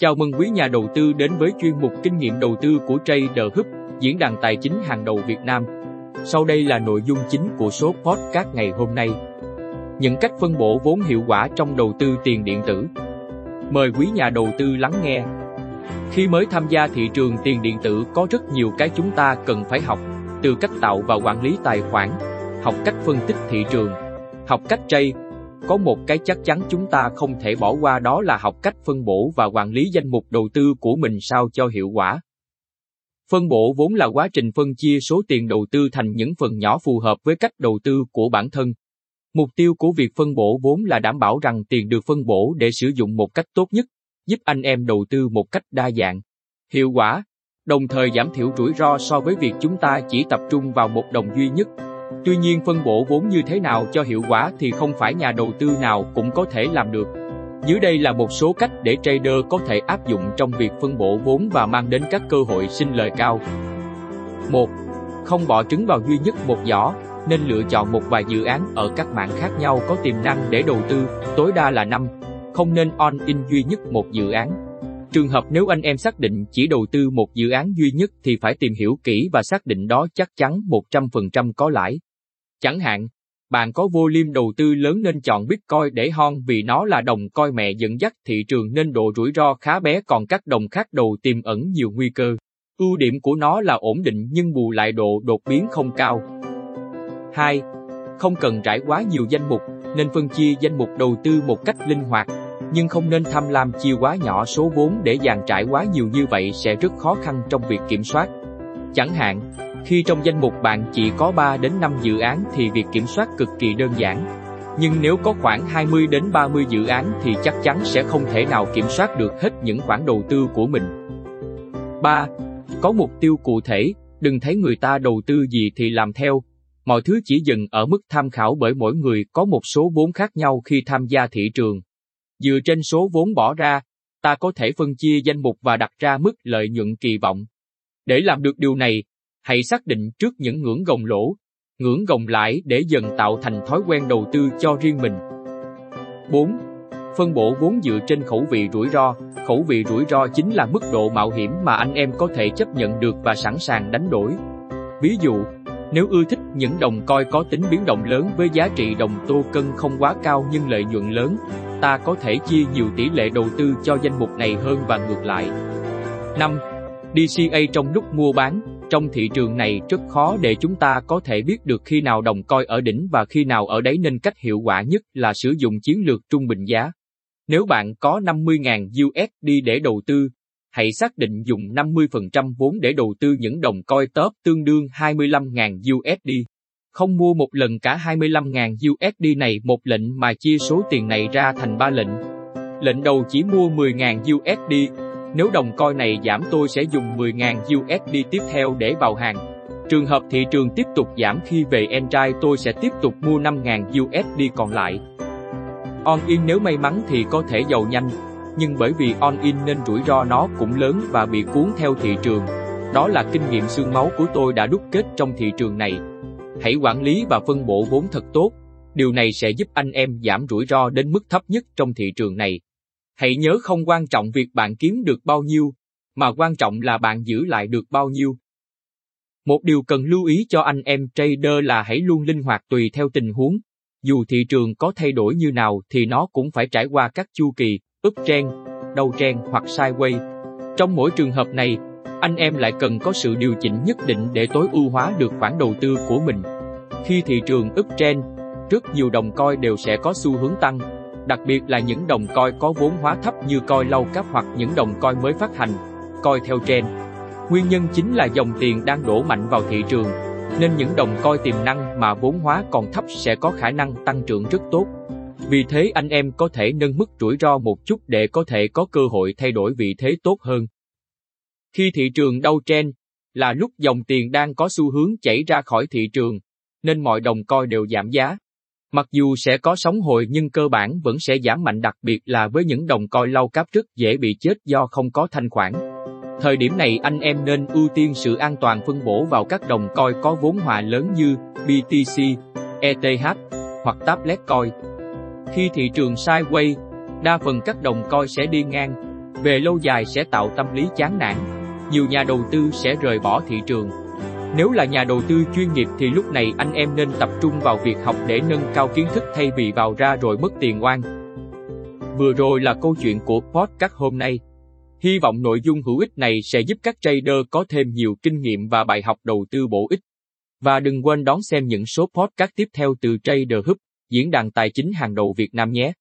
Chào mừng quý nhà đầu tư đến với chuyên mục kinh nghiệm đầu tư của Trader Hub, diễn đàn tài chính hàng đầu Việt Nam. Sau đây là nội dung chính của số podcast ngày hôm nay. Những cách phân bổ vốn hiệu quả trong đầu tư tiền điện tử. Mời quý nhà đầu tư lắng nghe. Khi mới tham gia thị trường tiền điện tử có rất nhiều cái chúng ta cần phải học, từ cách tạo và quản lý tài khoản, học cách phân tích thị trường, học cách trade, có một cái chắc chắn chúng ta không thể bỏ qua đó là học cách phân bổ và quản lý danh mục đầu tư của mình sao cho hiệu quả. Phân bổ vốn là quá trình phân chia số tiền đầu tư thành những phần nhỏ phù hợp với cách đầu tư của bản thân. Mục tiêu của việc phân bổ vốn là đảm bảo rằng tiền được phân bổ để sử dụng một cách tốt nhất, giúp anh em đầu tư một cách đa dạng, hiệu quả, đồng thời giảm thiểu rủi ro so với việc chúng ta chỉ tập trung vào một đồng duy nhất. Tuy nhiên phân bổ vốn như thế nào cho hiệu quả thì không phải nhà đầu tư nào cũng có thể làm được. Dưới đây là một số cách để trader có thể áp dụng trong việc phân bổ vốn và mang đến các cơ hội sinh lời cao. 1. Không bỏ trứng vào duy nhất một giỏ, nên lựa chọn một vài dự án ở các mảng khác nhau có tiềm năng để đầu tư, tối đa là 5. Không nên on-in duy nhất một dự án. Trường hợp nếu anh em xác định chỉ đầu tư một dự án duy nhất thì phải tìm hiểu kỹ và xác định đó chắc chắn 100% có lãi. Chẳng hạn, bạn có volume đầu tư lớn nên chọn Bitcoin để hon vì nó là đồng coi mẹ dẫn dắt thị trường nên độ rủi ro khá bé còn các đồng khác đầu tiềm ẩn nhiều nguy cơ. Ưu điểm của nó là ổn định nhưng bù lại độ đột biến không cao. 2. Không cần trải quá nhiều danh mục, nên phân chia danh mục đầu tư một cách linh hoạt, nhưng không nên tham lam chia quá nhỏ số vốn để dàn trải quá nhiều như vậy sẽ rất khó khăn trong việc kiểm soát. Chẳng hạn, khi trong danh mục bạn chỉ có 3 đến 5 dự án thì việc kiểm soát cực kỳ đơn giản. Nhưng nếu có khoảng 20 đến 30 dự án thì chắc chắn sẽ không thể nào kiểm soát được hết những khoản đầu tư của mình. 3. Có mục tiêu cụ thể, đừng thấy người ta đầu tư gì thì làm theo. Mọi thứ chỉ dừng ở mức tham khảo bởi mỗi người có một số vốn khác nhau khi tham gia thị trường. Dựa trên số vốn bỏ ra, ta có thể phân chia danh mục và đặt ra mức lợi nhuận kỳ vọng. Để làm được điều này, hãy xác định trước những ngưỡng gồng lỗ, ngưỡng gồng lãi để dần tạo thành thói quen đầu tư cho riêng mình. 4. Phân bổ vốn dựa trên khẩu vị rủi ro. Khẩu vị rủi ro chính là mức độ mạo hiểm mà anh em có thể chấp nhận được và sẵn sàng đánh đổi. Ví dụ, nếu ưa thích những đồng coi có tính biến động lớn với giá trị đồng tô cân không quá cao nhưng lợi nhuận lớn, ta có thể chia nhiều tỷ lệ đầu tư cho danh mục này hơn và ngược lại. 5. DCA trong lúc mua bán, trong thị trường này rất khó để chúng ta có thể biết được khi nào đồng coi ở đỉnh và khi nào ở đáy nên cách hiệu quả nhất là sử dụng chiến lược trung bình giá. Nếu bạn có 50.000 USD để đầu tư, hãy xác định dùng 50% vốn để đầu tư những đồng coi top tương đương 25.000 USD. Không mua một lần cả 25.000 USD này một lệnh mà chia số tiền này ra thành 3 lệnh. Lệnh đầu chỉ mua 10.000 USD, nếu đồng coin này giảm tôi sẽ dùng 10.000 USD tiếp theo để vào hàng. Trường hợp thị trường tiếp tục giảm khi về Enchai tôi sẽ tiếp tục mua 5.000 USD còn lại. On-in nếu may mắn thì có thể giàu nhanh, nhưng bởi vì on-in nên rủi ro nó cũng lớn và bị cuốn theo thị trường. Đó là kinh nghiệm xương máu của tôi đã đúc kết trong thị trường này. Hãy quản lý và phân bổ vốn thật tốt. Điều này sẽ giúp anh em giảm rủi ro đến mức thấp nhất trong thị trường này. Hãy nhớ không quan trọng việc bạn kiếm được bao nhiêu, mà quan trọng là bạn giữ lại được bao nhiêu. Một điều cần lưu ý cho anh em trader là hãy luôn linh hoạt tùy theo tình huống. Dù thị trường có thay đổi như nào thì nó cũng phải trải qua các chu kỳ, uptrend, downtrend hoặc sideways. Trong mỗi trường hợp này, anh em lại cần có sự điều chỉnh nhất định để tối ưu hóa được khoản đầu tư của mình. Khi thị trường uptrend, rất nhiều đồng coi đều sẽ có xu hướng tăng, đặc biệt là những đồng coi có vốn hóa thấp như coi lâu cấp hoặc những đồng coi mới phát hành, coi theo trend. Nguyên nhân chính là dòng tiền đang đổ mạnh vào thị trường, nên những đồng coi tiềm năng mà vốn hóa còn thấp sẽ có khả năng tăng trưởng rất tốt. Vì thế anh em có thể nâng mức rủi ro một chút để có thể có cơ hội thay đổi vị thế tốt hơn. Khi thị trường đau trend, là lúc dòng tiền đang có xu hướng chảy ra khỏi thị trường, nên mọi đồng coi đều giảm giá. Mặc dù sẽ có sóng hồi nhưng cơ bản vẫn sẽ giảm mạnh đặc biệt là với những đồng coi lau cáp rất dễ bị chết do không có thanh khoản. Thời điểm này anh em nên ưu tiên sự an toàn phân bổ vào các đồng coi có vốn hòa lớn như BTC, ETH hoặc Tablet Coin. Khi thị trường sideways, đa phần các đồng coi sẽ đi ngang, về lâu dài sẽ tạo tâm lý chán nản. Nhiều nhà đầu tư sẽ rời bỏ thị trường. Nếu là nhà đầu tư chuyên nghiệp thì lúc này anh em nên tập trung vào việc học để nâng cao kiến thức thay vì vào ra rồi mất tiền oan. Vừa rồi là câu chuyện của podcast hôm nay. Hy vọng nội dung hữu ích này sẽ giúp các trader có thêm nhiều kinh nghiệm và bài học đầu tư bổ ích. Và đừng quên đón xem những số podcast tiếp theo từ Trader Hub, diễn đàn tài chính hàng đầu Việt Nam nhé.